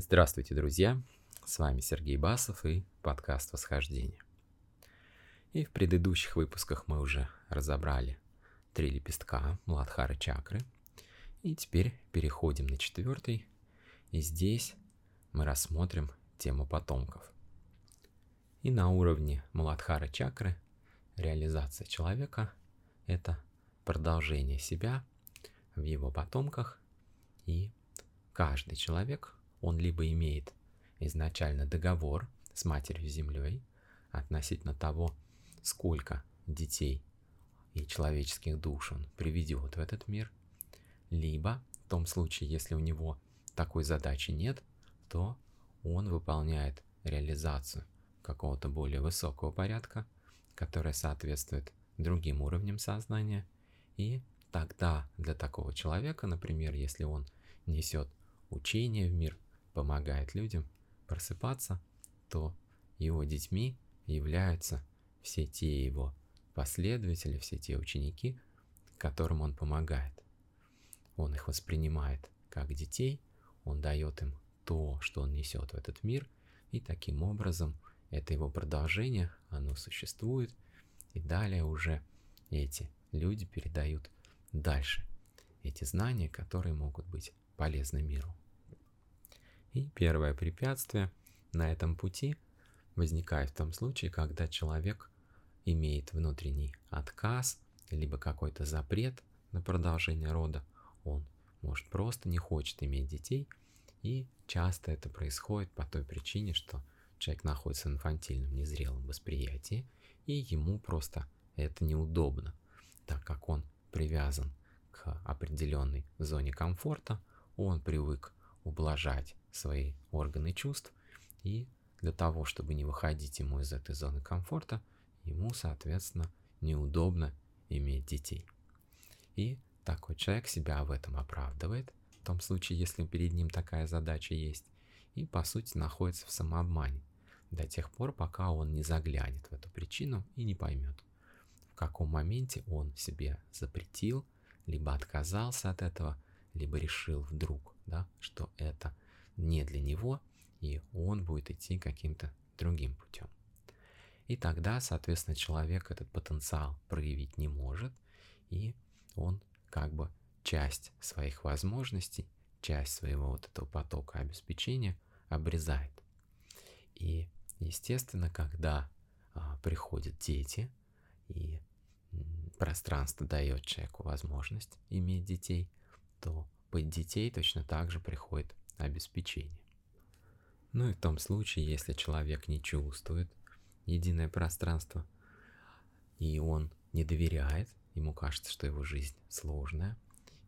Здравствуйте, друзья! С вами Сергей Басов и подкаст «Восхождение». И в предыдущих выпусках мы уже разобрали три лепестка Младхары чакры. И теперь переходим на четвертый. И здесь мы рассмотрим тему потомков. И на уровне Младхара чакры реализация человека – это продолжение себя в его потомках. И каждый человек, он либо имеет изначально договор с Матерью Землей относительно того, сколько детей и человеческих душ он приведет в этот мир, либо в том случае, если у него такой задачи нет, то он выполняет реализацию какого-то более высокого порядка, которая соответствует другим уровням сознания. И тогда для такого человека, например, если он несет учение в мир, помогает людям просыпаться, то его детьми являются все те его последователи, все те ученики, которым он помогает. Он их воспринимает как детей, он дает им то, что он несет в этот мир, и таким образом это его продолжение, оно существует, и далее уже эти люди передают дальше эти знания, которые могут быть полезны миру. И первое препятствие на этом пути возникает в том случае, когда человек имеет внутренний отказ, либо какой-то запрет на продолжение рода, он может просто не хочет иметь детей, и часто это происходит по той причине, что человек находится в инфантильном, незрелом восприятии, и ему просто это неудобно, так как он привязан к определенной зоне комфорта, он привык ублажать свои органы чувств, и для того, чтобы не выходить ему из этой зоны комфорта, ему, соответственно, неудобно иметь детей. И такой человек себя в этом оправдывает, в том случае, если перед ним такая задача есть, и, по сути, находится в самообмане до тех пор, пока он не заглянет в эту причину и не поймет, в каком моменте он себе запретил, либо отказался от этого, либо решил вдруг, да, что это не для него, и он будет идти каким-то другим путем. И тогда, соответственно, человек этот потенциал проявить не может, и он как бы часть своих возможностей, часть своего вот этого потока обеспечения обрезает. И, естественно, когда а, приходят дети, и пространство дает человеку возможность иметь детей, то под детей точно так же приходит обеспечение. Ну и в том случае, если человек не чувствует единое пространство, и он не доверяет, ему кажется, что его жизнь сложная,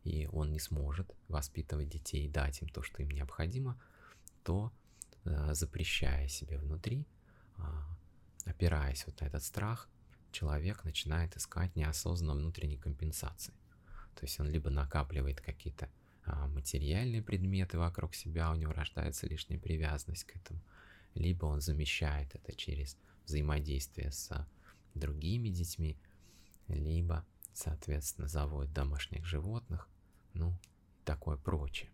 и он не сможет воспитывать детей, дать им то, что им необходимо, то э, запрещая себе внутри, э, опираясь вот на этот страх, человек начинает искать неосознанно внутренней компенсации. То есть он либо накапливает какие-то а, материальные предметы вокруг себя, у него рождается лишняя привязанность к этому, либо он замещает это через взаимодействие с другими детьми, либо, соответственно, заводит домашних животных, ну, такое прочее.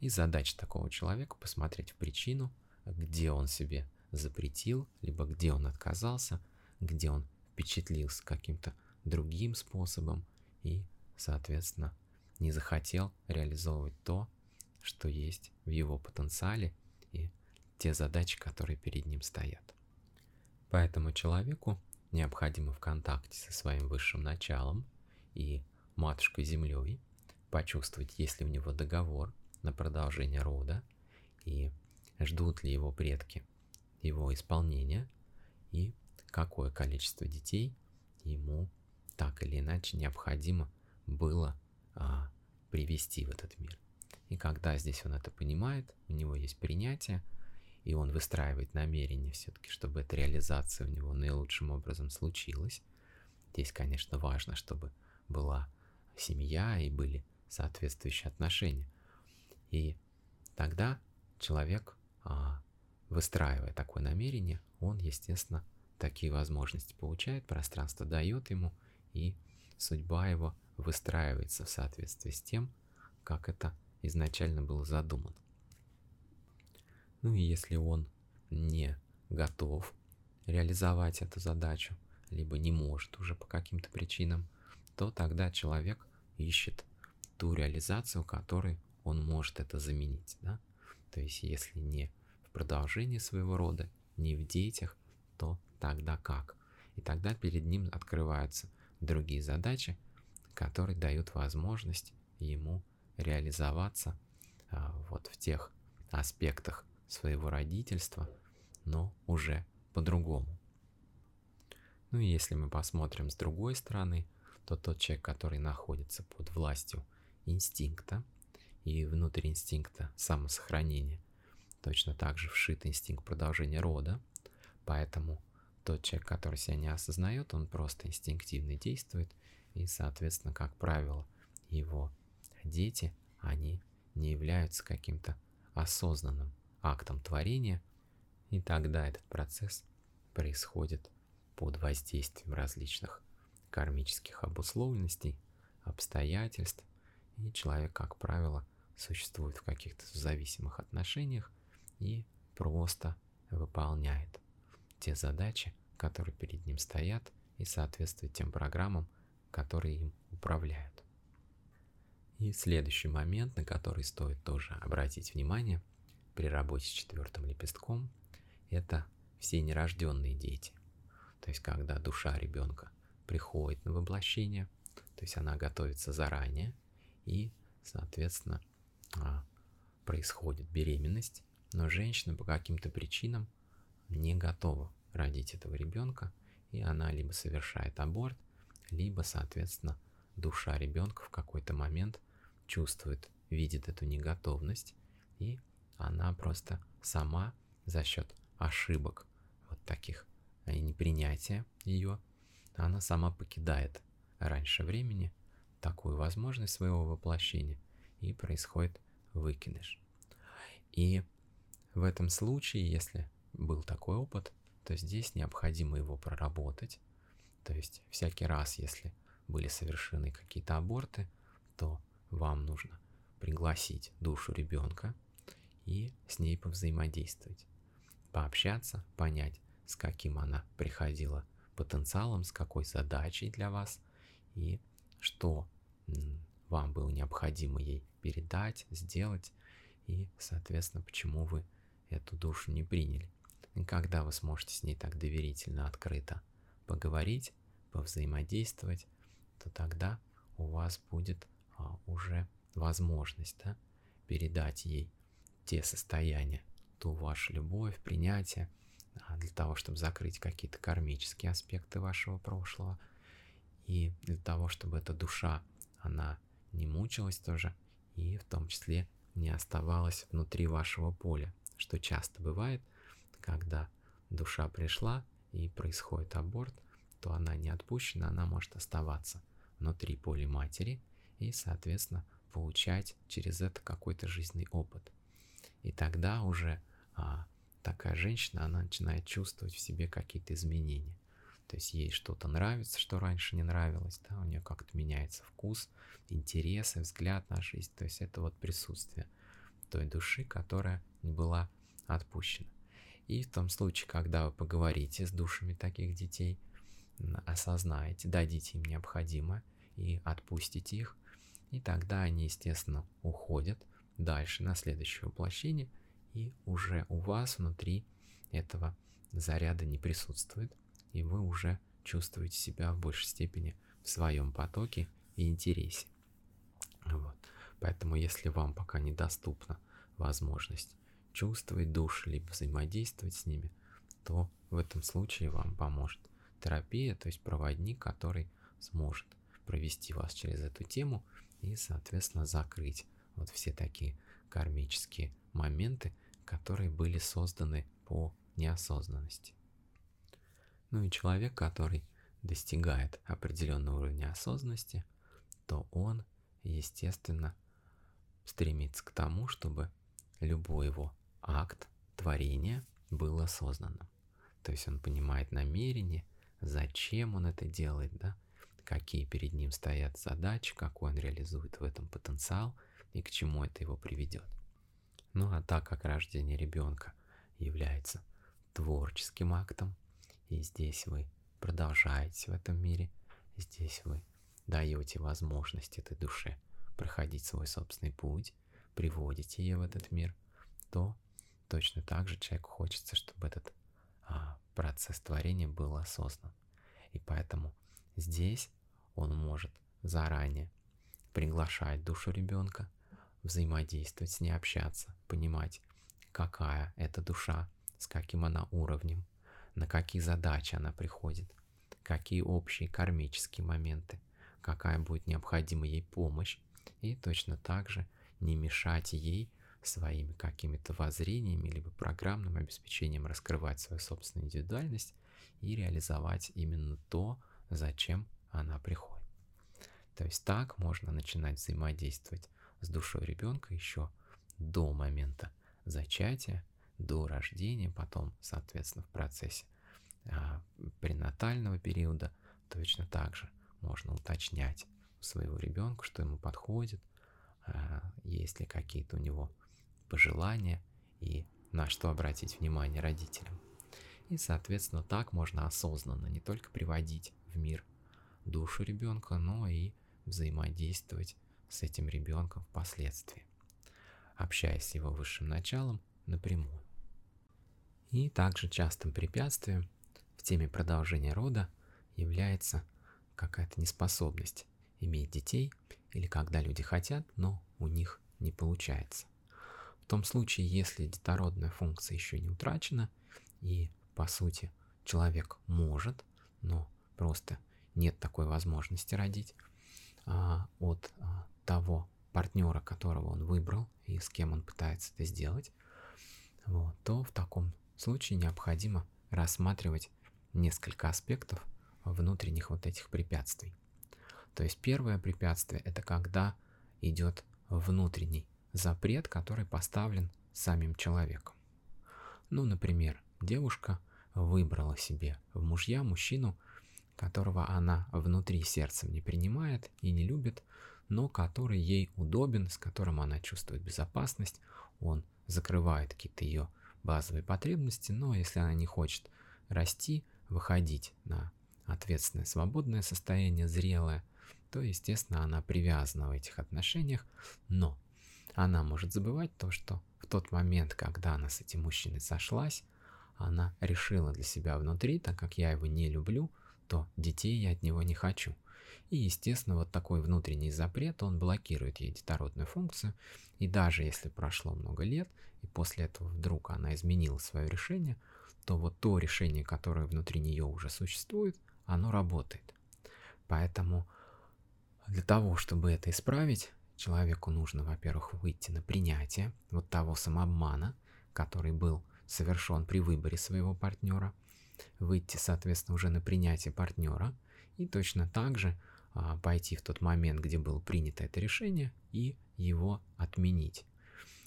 И задача такого человека посмотреть в причину, где он себе запретил, либо где он отказался, где он впечатлился каким-то другим способом и, соответственно, не захотел реализовывать то, что есть в его потенциале и те задачи, которые перед ним стоят. Поэтому человеку необходимо в контакте со своим высшим началом и матушкой Землей почувствовать, есть ли у него договор на продолжение рода и ждут ли его предки его исполнения и какое количество детей ему так или иначе необходимо было а, привести в этот мир. И когда здесь он это понимает, у него есть принятие, и он выстраивает намерение все-таки, чтобы эта реализация у него наилучшим образом случилась. Здесь, конечно, важно, чтобы была семья и были соответствующие отношения. И тогда человек, а, выстраивая такое намерение, он, естественно, такие возможности получает, пространство дает ему, и судьба его – выстраивается в соответствии с тем, как это изначально было задумано. Ну и если он не готов реализовать эту задачу, либо не может уже по каким-то причинам, то тогда человек ищет ту реализацию, которой он может это заменить. Да? То есть если не в продолжении своего рода, не в детях, то тогда как? И тогда перед ним открываются другие задачи, которые дают возможность ему реализоваться а, вот в тех аспектах своего родительства, но уже по-другому. Ну и если мы посмотрим с другой стороны, то тот человек, который находится под властью инстинкта и внутрь инстинкта самосохранения, точно так же вшит инстинкт продолжения рода, поэтому тот человек, который себя не осознает, он просто инстинктивно действует, и, соответственно, как правило, его дети, они не являются каким-то осознанным актом творения, и тогда этот процесс происходит под воздействием различных кармических обусловленностей, обстоятельств, и человек, как правило, существует в каких-то зависимых отношениях и просто выполняет те задачи, которые перед ним стоят, и соответствует тем программам, которые им управляют. И следующий момент, на который стоит тоже обратить внимание при работе с четвертым лепестком, это все нерожденные дети. То есть, когда душа ребенка приходит на воплощение, то есть она готовится заранее, и, соответственно, а, происходит беременность, но женщина по каким-то причинам не готова родить этого ребенка, и она либо совершает аборт, либо, соответственно, душа ребенка в какой-то момент чувствует, видит эту неготовность, и она просто сама за счет ошибок вот таких и непринятия ее, она сама покидает раньше времени такую возможность своего воплощения, и происходит выкидыш. И в этом случае, если был такой опыт, то здесь необходимо его проработать. То есть всякий раз, если были совершены какие-то аборты, то вам нужно пригласить душу ребенка и с ней повзаимодействовать, пообщаться, понять, с каким она приходила потенциалом, с какой задачей для вас и что вам было необходимо ей передать, сделать и, соответственно, почему вы эту душу не приняли. И когда вы сможете с ней так доверительно, открыто поговорить, повзаимодействовать, то тогда у вас будет а, уже возможность да, передать ей те состояния, ту вашу любовь, принятие, а, для того, чтобы закрыть какие-то кармические аспекты вашего прошлого, и для того, чтобы эта душа, она не мучилась тоже, и в том числе не оставалась внутри вашего поля, что часто бывает, когда душа пришла и происходит аборт, то она не отпущена, она может оставаться внутри поля матери и, соответственно, получать через это какой-то жизненный опыт. И тогда уже а, такая женщина, она начинает чувствовать в себе какие-то изменения. То есть ей что-то нравится, что раньше не нравилось, да, у нее как-то меняется вкус, интересы, взгляд на жизнь. То есть это вот присутствие той души, которая не была отпущена. И в том случае, когда вы поговорите с душами таких детей, осознаете, дадите им необходимое и отпустите их, и тогда они, естественно, уходят дальше на следующее воплощение, и уже у вас внутри этого заряда не присутствует, и вы уже чувствуете себя в большей степени в своем потоке и интересе. Вот. Поэтому, если вам пока недоступна возможность чувствовать души, либо взаимодействовать с ними, то в этом случае вам поможет терапия, то есть проводник, который сможет провести вас через эту тему и, соответственно, закрыть вот все такие кармические моменты, которые были созданы по неосознанности. Ну и человек, который достигает определенного уровня осознанности, то он, естественно, стремится к тому, чтобы любой его акт творения был осознанным. То есть он понимает намерение, зачем он это делает, да, какие перед ним стоят задачи, какой он реализует в этом потенциал и к чему это его приведет. Ну а так как рождение ребенка является творческим актом, и здесь вы продолжаете в этом мире, здесь вы даете возможность этой душе проходить свой собственный путь, приводите ее в этот мир, то точно так же человеку хочется, чтобы этот а, процесс творения был осознан. И поэтому здесь он может заранее приглашать душу ребенка, взаимодействовать с ней, общаться, понимать, какая это душа, с каким она уровнем, на какие задачи она приходит, какие общие кармические моменты, какая будет необходима ей помощь, и точно так же не мешать ей своими какими-то воззрениями либо программным обеспечением раскрывать свою собственную индивидуальность и реализовать именно то, зачем она приходит. То есть так можно начинать взаимодействовать с душой ребенка еще до момента зачатия, до рождения, потом, соответственно, в процессе а, пренатального периода точно так же можно уточнять своего ребенка, что ему подходит, а, есть ли какие-то у него пожелания и на что обратить внимание родителям. И, соответственно, так можно осознанно не только приводить в мир душу ребенка, но и взаимодействовать с этим ребенком впоследствии, общаясь с его высшим началом напрямую. И также частым препятствием в теме продолжения рода является какая-то неспособность иметь детей или когда люди хотят, но у них не получается. В том случае, если детородная функция еще не утрачена, и по сути человек может, но просто нет такой возможности родить а, от а, того партнера, которого он выбрал и с кем он пытается это сделать, вот, то в таком случае необходимо рассматривать несколько аспектов внутренних вот этих препятствий. То есть первое препятствие это когда идет внутренний запрет, который поставлен самим человеком. Ну, например, девушка выбрала себе в мужья мужчину, которого она внутри сердцем не принимает и не любит, но который ей удобен, с которым она чувствует безопасность, он закрывает какие-то ее базовые потребности, но если она не хочет расти, выходить на ответственное свободное состояние, зрелое, то, естественно, она привязана в этих отношениях, но она может забывать то, что в тот момент, когда она с этим мужчиной сошлась, она решила для себя внутри, так как я его не люблю, то детей я от него не хочу. И, естественно, вот такой внутренний запрет, он блокирует ей детородную функцию. И даже если прошло много лет, и после этого вдруг она изменила свое решение, то вот то решение, которое внутри нее уже существует, оно работает. Поэтому для того, чтобы это исправить, человеку нужно, во-первых, выйти на принятие вот того самообмана, который был совершен при выборе своего партнера, выйти, соответственно, уже на принятие партнера и точно так же а, пойти в тот момент, где было принято это решение, и его отменить.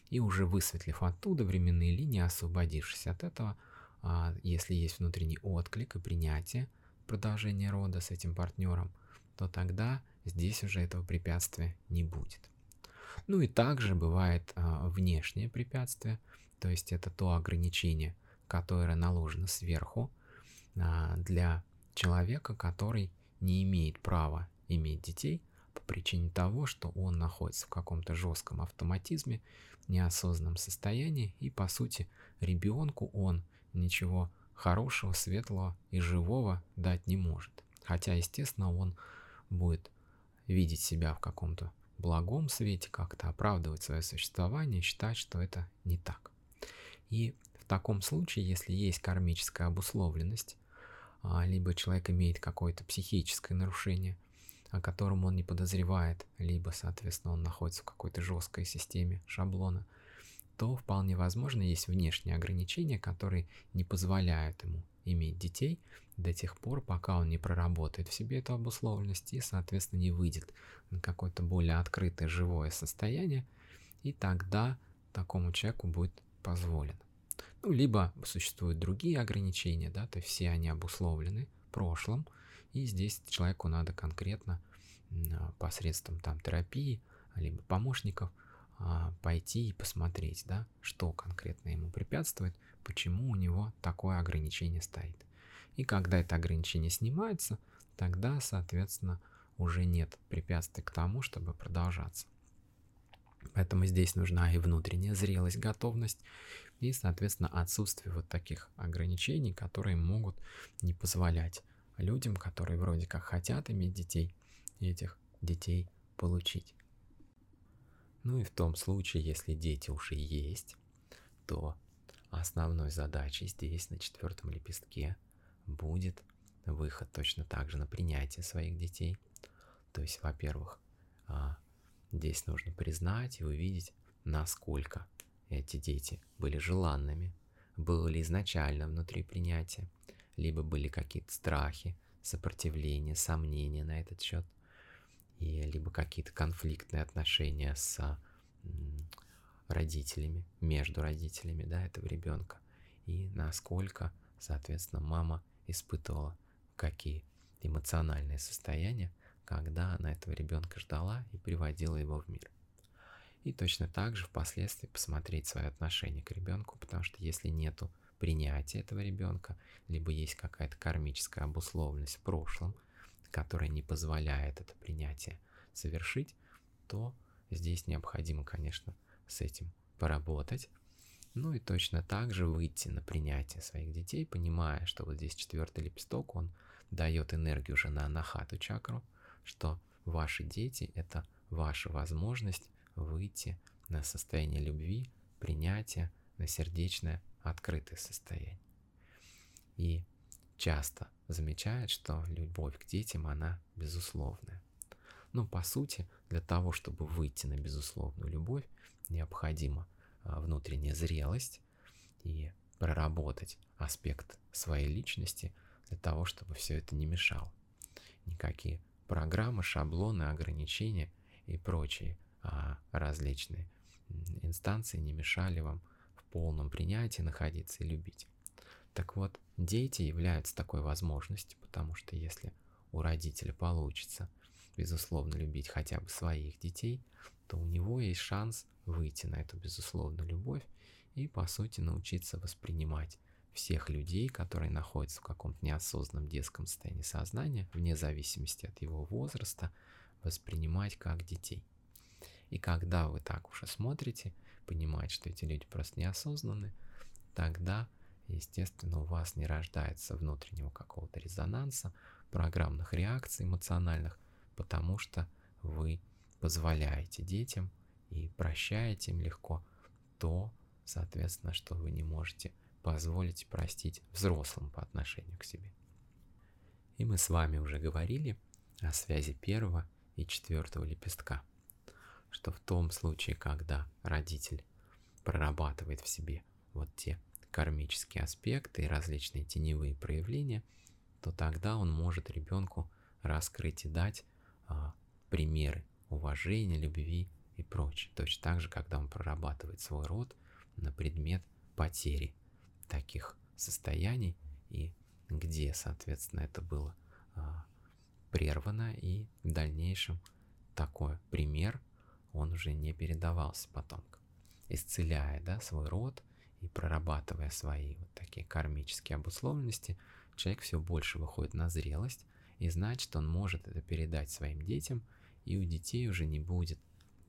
И уже высветлив оттуда временные линии, освободившись от этого, а, если есть внутренний отклик и принятие продолжения рода с этим партнером, то тогда здесь уже этого препятствия не будет. Ну и также бывает а, внешнее препятствие, то есть это то ограничение, которое наложено сверху а, для человека, который не имеет права иметь детей по причине того, что он находится в каком-то жестком автоматизме, неосознанном состоянии, и по сути ребенку он ничего хорошего, светлого и живого дать не может. Хотя, естественно, он будет видеть себя в каком-то благом свете, как-то оправдывать свое существование, считать, что это не так. И в таком случае, если есть кармическая обусловленность, а, либо человек имеет какое-то психическое нарушение, о котором он не подозревает, либо, соответственно, он находится в какой-то жесткой системе шаблона, то вполне возможно есть внешние ограничения, которые не позволяют ему иметь детей до тех пор, пока он не проработает в себе эту обусловленность и, соответственно, не выйдет на какое-то более открытое живое состояние, и тогда такому человеку будет позволено. Ну, либо существуют другие ограничения, да, то есть все они обусловлены прошлым, и здесь человеку надо конкретно посредством там терапии, либо помощников пойти и посмотреть, да, что конкретно ему препятствует, почему у него такое ограничение стоит. И когда это ограничение снимается, тогда, соответственно, уже нет препятствий к тому, чтобы продолжаться. Поэтому здесь нужна и внутренняя зрелость, готовность, и, соответственно, отсутствие вот таких ограничений, которые могут не позволять людям, которые вроде как хотят иметь детей, этих детей получить. Ну и в том случае, если дети уже есть, то основной задачей здесь, на четвертом лепестке, будет выход точно так же на принятие своих детей. То есть, во-первых, а, здесь нужно признать и увидеть, насколько эти дети были желанными, было ли изначально внутри принятия, либо были какие-то страхи, сопротивления, сомнения на этот счет – и либо какие-то конфликтные отношения с родителями, между родителями, да, этого ребенка, и насколько, соответственно, мама испытывала какие эмоциональные состояния, когда она этого ребенка ждала и приводила его в мир. И точно так же впоследствии посмотреть свое отношение к ребенку, потому что если нету принятия этого ребенка, либо есть какая-то кармическая обусловленность в прошлом – которая не позволяет это принятие совершить, то здесь необходимо, конечно, с этим поработать. Ну и точно так же выйти на принятие своих детей, понимая, что вот здесь четвертый лепесток, он дает энергию уже на анахату чакру, что ваши дети — это ваша возможность выйти на состояние любви, принятия, на сердечное, открытое состояние. И часто замечает, что любовь к детям, она безусловная. Но по сути, для того, чтобы выйти на безусловную любовь, необходима а, внутренняя зрелость и проработать аспект своей личности для того, чтобы все это не мешало. Никакие программы, шаблоны, ограничения и прочие а, различные инстанции не мешали вам в полном принятии находиться и любить. Так вот, дети являются такой возможностью, потому что если у родителя получится, безусловно, любить хотя бы своих детей, то у него есть шанс выйти на эту безусловную любовь и, по сути, научиться воспринимать всех людей, которые находятся в каком-то неосознанном детском состоянии сознания, вне зависимости от его возраста, воспринимать как детей. И когда вы так уже смотрите, понимаете, что эти люди просто неосознанны, тогда естественно, у вас не рождается внутреннего какого-то резонанса, программных реакций эмоциональных, потому что вы позволяете детям и прощаете им легко то, соответственно, что вы не можете позволить простить взрослым по отношению к себе. И мы с вами уже говорили о связи первого и четвертого лепестка, что в том случае, когда родитель прорабатывает в себе вот те кармические аспекты и различные теневые проявления, то тогда он может ребенку раскрыть и дать а, примеры уважения, любви и прочее. Точно так же, когда он прорабатывает свой род на предмет потери таких состояний и где, соответственно, это было а, прервано и в дальнейшем такой пример он уже не передавался потомкам. Исцеляя да, свой род, и прорабатывая свои вот такие кармические обусловленности, человек все больше выходит на зрелость и знает, что он может это передать своим детям, и у детей уже не будет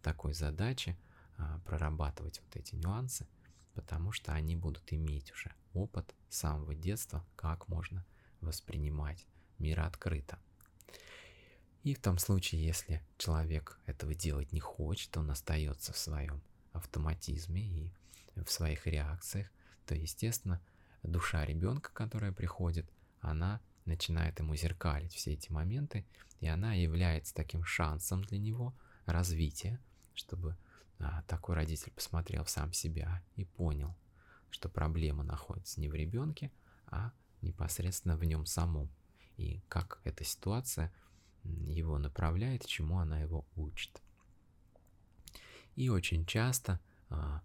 такой задачи а, прорабатывать вот эти нюансы, потому что они будут иметь уже опыт с самого детства, как можно воспринимать мир открыто. И в том случае, если человек этого делать не хочет, он остается в своем автоматизме и в своих реакциях, то, естественно, душа ребенка, которая приходит, она начинает ему зеркалить все эти моменты, и она является таким шансом для него развития, чтобы а, такой родитель посмотрел в сам себя и понял, что проблема находится не в ребенке, а непосредственно в нем самом, и как эта ситуация его направляет, чему она его учит. И очень часто а,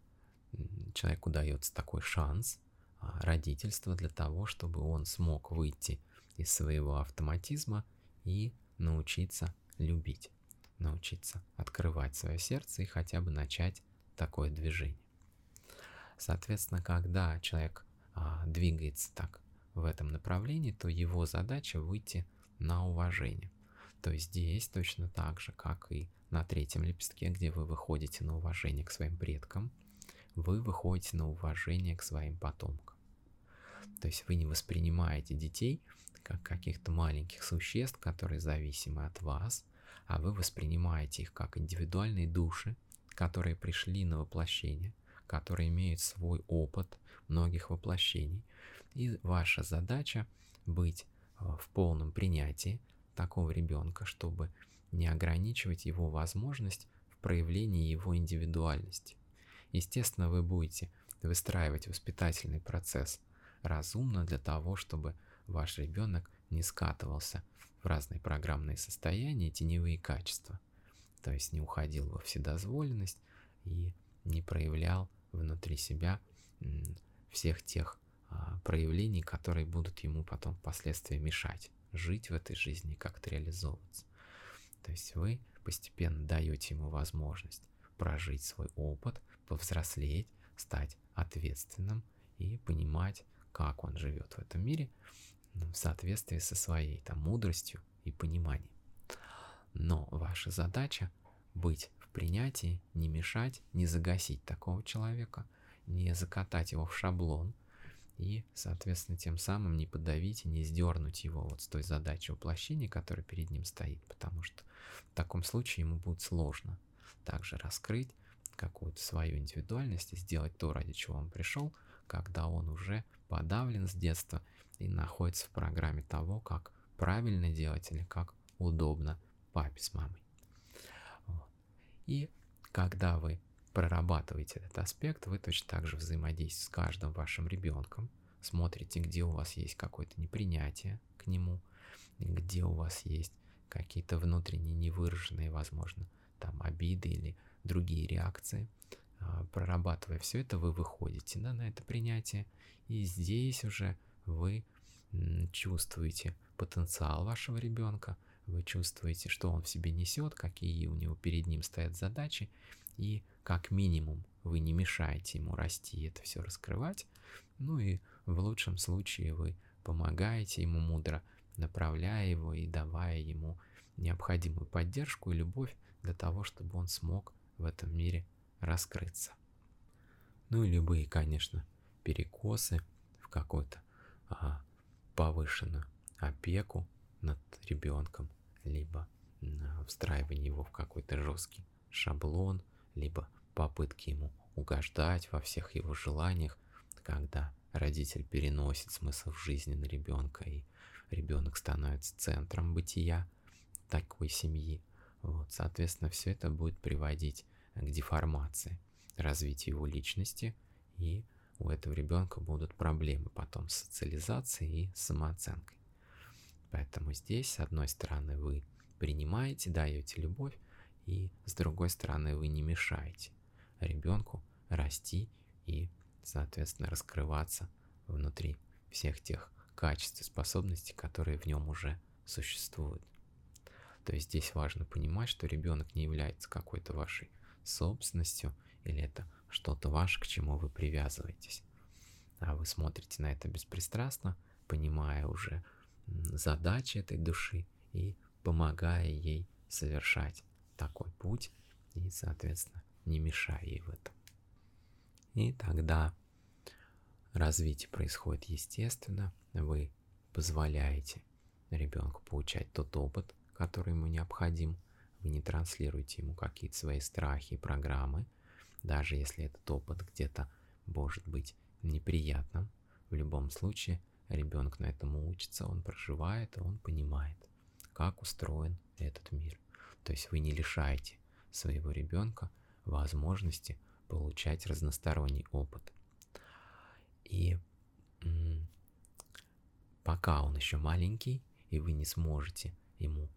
человеку дается такой шанс а, родительства для того, чтобы он смог выйти из своего автоматизма и научиться любить, научиться открывать свое сердце и хотя бы начать такое движение. Соответственно, когда человек а, двигается так в этом направлении, то его задача выйти на уважение. То есть здесь точно так же, как и на третьем лепестке, где вы выходите на уважение к своим предкам, вы выходите на уважение к своим потомкам. То есть вы не воспринимаете детей как каких-то маленьких существ, которые зависимы от вас, а вы воспринимаете их как индивидуальные души, которые пришли на воплощение, которые имеют свой опыт многих воплощений. И ваша задача быть э, в полном принятии такого ребенка, чтобы не ограничивать его возможность в проявлении его индивидуальности. Естественно, вы будете выстраивать воспитательный процесс разумно для того, чтобы ваш ребенок не скатывался в разные программные состояния теневые качества. То есть не уходил во вседозволенность и не проявлял внутри себя всех тех а, проявлений, которые будут ему потом впоследствии мешать жить в этой жизни и как-то реализовываться. То есть вы постепенно даете ему возможность прожить свой опыт, повзрослеть, стать ответственным и понимать, как он живет в этом мире в соответствии со своей там мудростью и пониманием. Но ваша задача быть в принятии, не мешать, не загасить такого человека, не закатать его в шаблон – и, соответственно, тем самым не подавить не сдернуть его вот с той задачи воплощения, которая перед ним стоит, потому что в таком случае ему будет сложно также раскрыть какую-то свою индивидуальность и сделать то, ради чего он пришел, когда он уже подавлен с детства и находится в программе того, как правильно делать или как удобно папе с мамой. И когда вы прорабатываете этот аспект, вы точно так же взаимодействуете с каждым вашим ребенком, смотрите, где у вас есть какое-то непринятие к нему, где у вас есть какие-то внутренние невыраженные, возможно, там обиды или другие реакции. А, прорабатывая все это, вы выходите да, на это принятие, и здесь уже вы чувствуете потенциал вашего ребенка, вы чувствуете, что он в себе несет, какие у него перед ним стоят задачи, и как минимум вы не мешаете ему расти и это все раскрывать. Ну и в лучшем случае вы помогаете ему мудро, направляя его и давая ему необходимую поддержку и любовь для того, чтобы он смог в этом мире раскрыться. Ну и любые, конечно, перекосы в какую-то а, повышенную опеку над ребенком, либо а, встраивание его в какой-то жесткий шаблон – либо попытки ему угождать во всех его желаниях, когда родитель переносит смысл жизни на ребенка, и ребенок становится центром бытия такой семьи. Вот, соответственно, все это будет приводить к деформации, развитию его личности, и у этого ребенка будут проблемы потом с социализацией и самооценкой. Поэтому здесь, с одной стороны, вы принимаете, даете любовь, и с другой стороны вы не мешаете ребенку расти и, соответственно, раскрываться внутри всех тех качеств и способностей, которые в нем уже существуют. То есть здесь важно понимать, что ребенок не является какой-то вашей собственностью или это что-то ваше, к чему вы привязываетесь. А вы смотрите на это беспристрастно, понимая уже задачи этой души и помогая ей совершать такой путь и, соответственно, не мешая ей в этом. И тогда развитие происходит естественно, вы позволяете ребенку получать тот опыт, который ему необходим, вы не транслируете ему какие-то свои страхи и программы, даже если этот опыт где-то может быть неприятным, в любом случае ребенок на этом учится, он проживает, он понимает, как устроен этот мир. То есть вы не лишаете своего ребенка возможности получать разносторонний опыт. И пока он еще маленький, и вы не сможете ему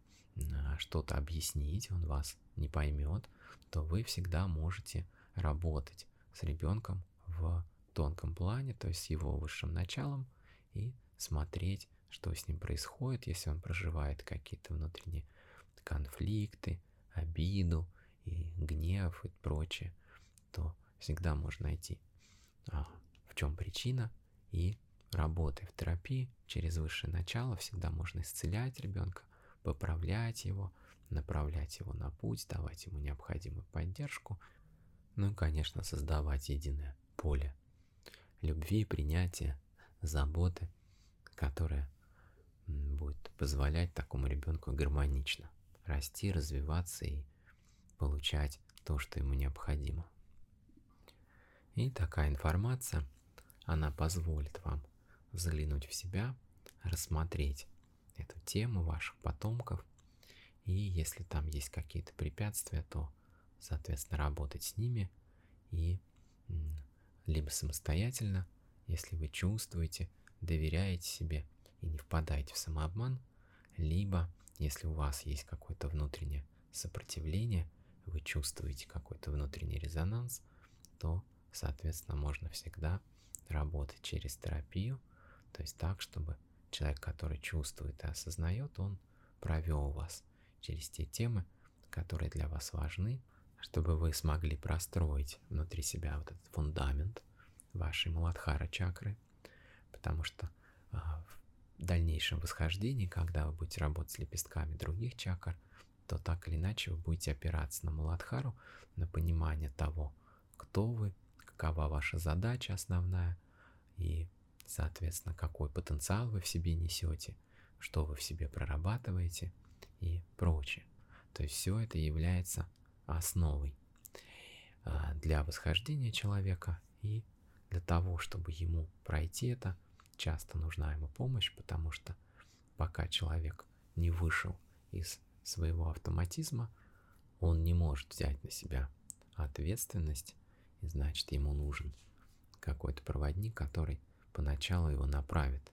что-то объяснить, он вас не поймет, то вы всегда можете работать с ребенком в тонком плане, то есть с его высшим началом, и смотреть, что с ним происходит, если он проживает какие-то внутренние конфликты, обиду и гнев и прочее, то всегда можно найти, а, в чем причина, и работая в терапии через высшее начало, всегда можно исцелять ребенка, поправлять его, направлять его на путь, давать ему необходимую поддержку, ну и, конечно, создавать единое поле любви, принятия, заботы, которое будет позволять такому ребенку гармонично расти, развиваться и получать то, что ему необходимо. И такая информация, она позволит вам заглянуть в себя, рассмотреть эту тему ваших потомков, и если там есть какие-то препятствия, то, соответственно, работать с ними и либо самостоятельно, если вы чувствуете, доверяете себе и не впадаете в самообман, либо если у вас есть какое-то внутреннее сопротивление, вы чувствуете какой-то внутренний резонанс, то, соответственно, можно всегда работать через терапию, то есть так, чтобы человек, который чувствует и осознает, он провел вас через те темы, которые для вас важны, чтобы вы смогли простроить внутри себя вот этот фундамент вашей Муладхара чакры, потому что а, в дальнейшем восхождении, когда вы будете работать с лепестками других чакр, то так или иначе вы будете опираться на Муладхару, на понимание того, кто вы, какова ваша задача основная и, соответственно, какой потенциал вы в себе несете, что вы в себе прорабатываете и прочее. То есть все это является основой а, для восхождения человека и для того, чтобы ему пройти это, часто нужна ему помощь, потому что пока человек не вышел из своего автоматизма, он не может взять на себя ответственность, и значит ему нужен какой-то проводник, который поначалу его направит.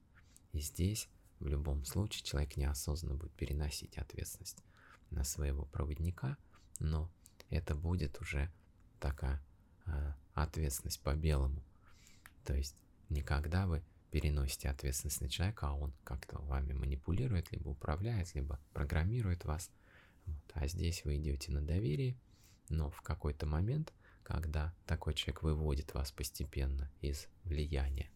И здесь в любом случае человек неосознанно будет переносить ответственность на своего проводника, но это будет уже такая э, ответственность по белому. То есть никогда вы переносите ответственность на человека, а он как-то вами манипулирует, либо управляет, либо программирует вас. Вот. А здесь вы идете на доверие, но в какой-то момент, когда такой человек выводит вас постепенно из влияния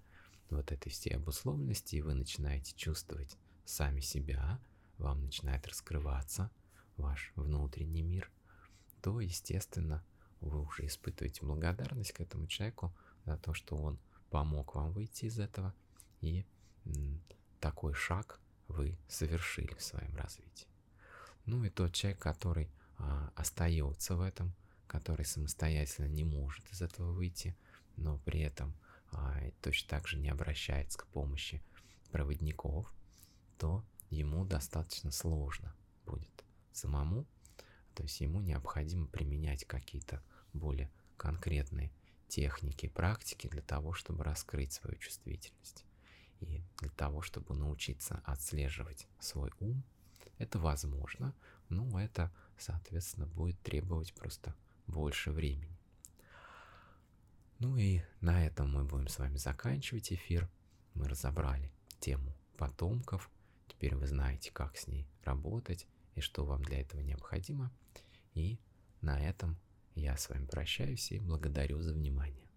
вот этой всей обусловленности, и вы начинаете чувствовать сами себя, вам начинает раскрываться ваш внутренний мир – то, естественно, вы уже испытываете благодарность к этому человеку за то, что он помог вам выйти из этого, и такой шаг вы совершили в своем развитии. Ну и тот человек, который а, остается в этом, который самостоятельно не может из этого выйти, но при этом точно так же не обращается к помощи проводников, то ему достаточно сложно будет самому то есть ему необходимо применять какие-то более конкретные техники, практики для того, чтобы раскрыть свою чувствительность. И для того, чтобы научиться отслеживать свой ум, это возможно, но это, соответственно, будет требовать просто больше времени. Ну и на этом мы будем с вами заканчивать эфир. Мы разобрали тему потомков. Теперь вы знаете, как с ней работать и что вам для этого необходимо. И на этом я с вами прощаюсь и благодарю за внимание.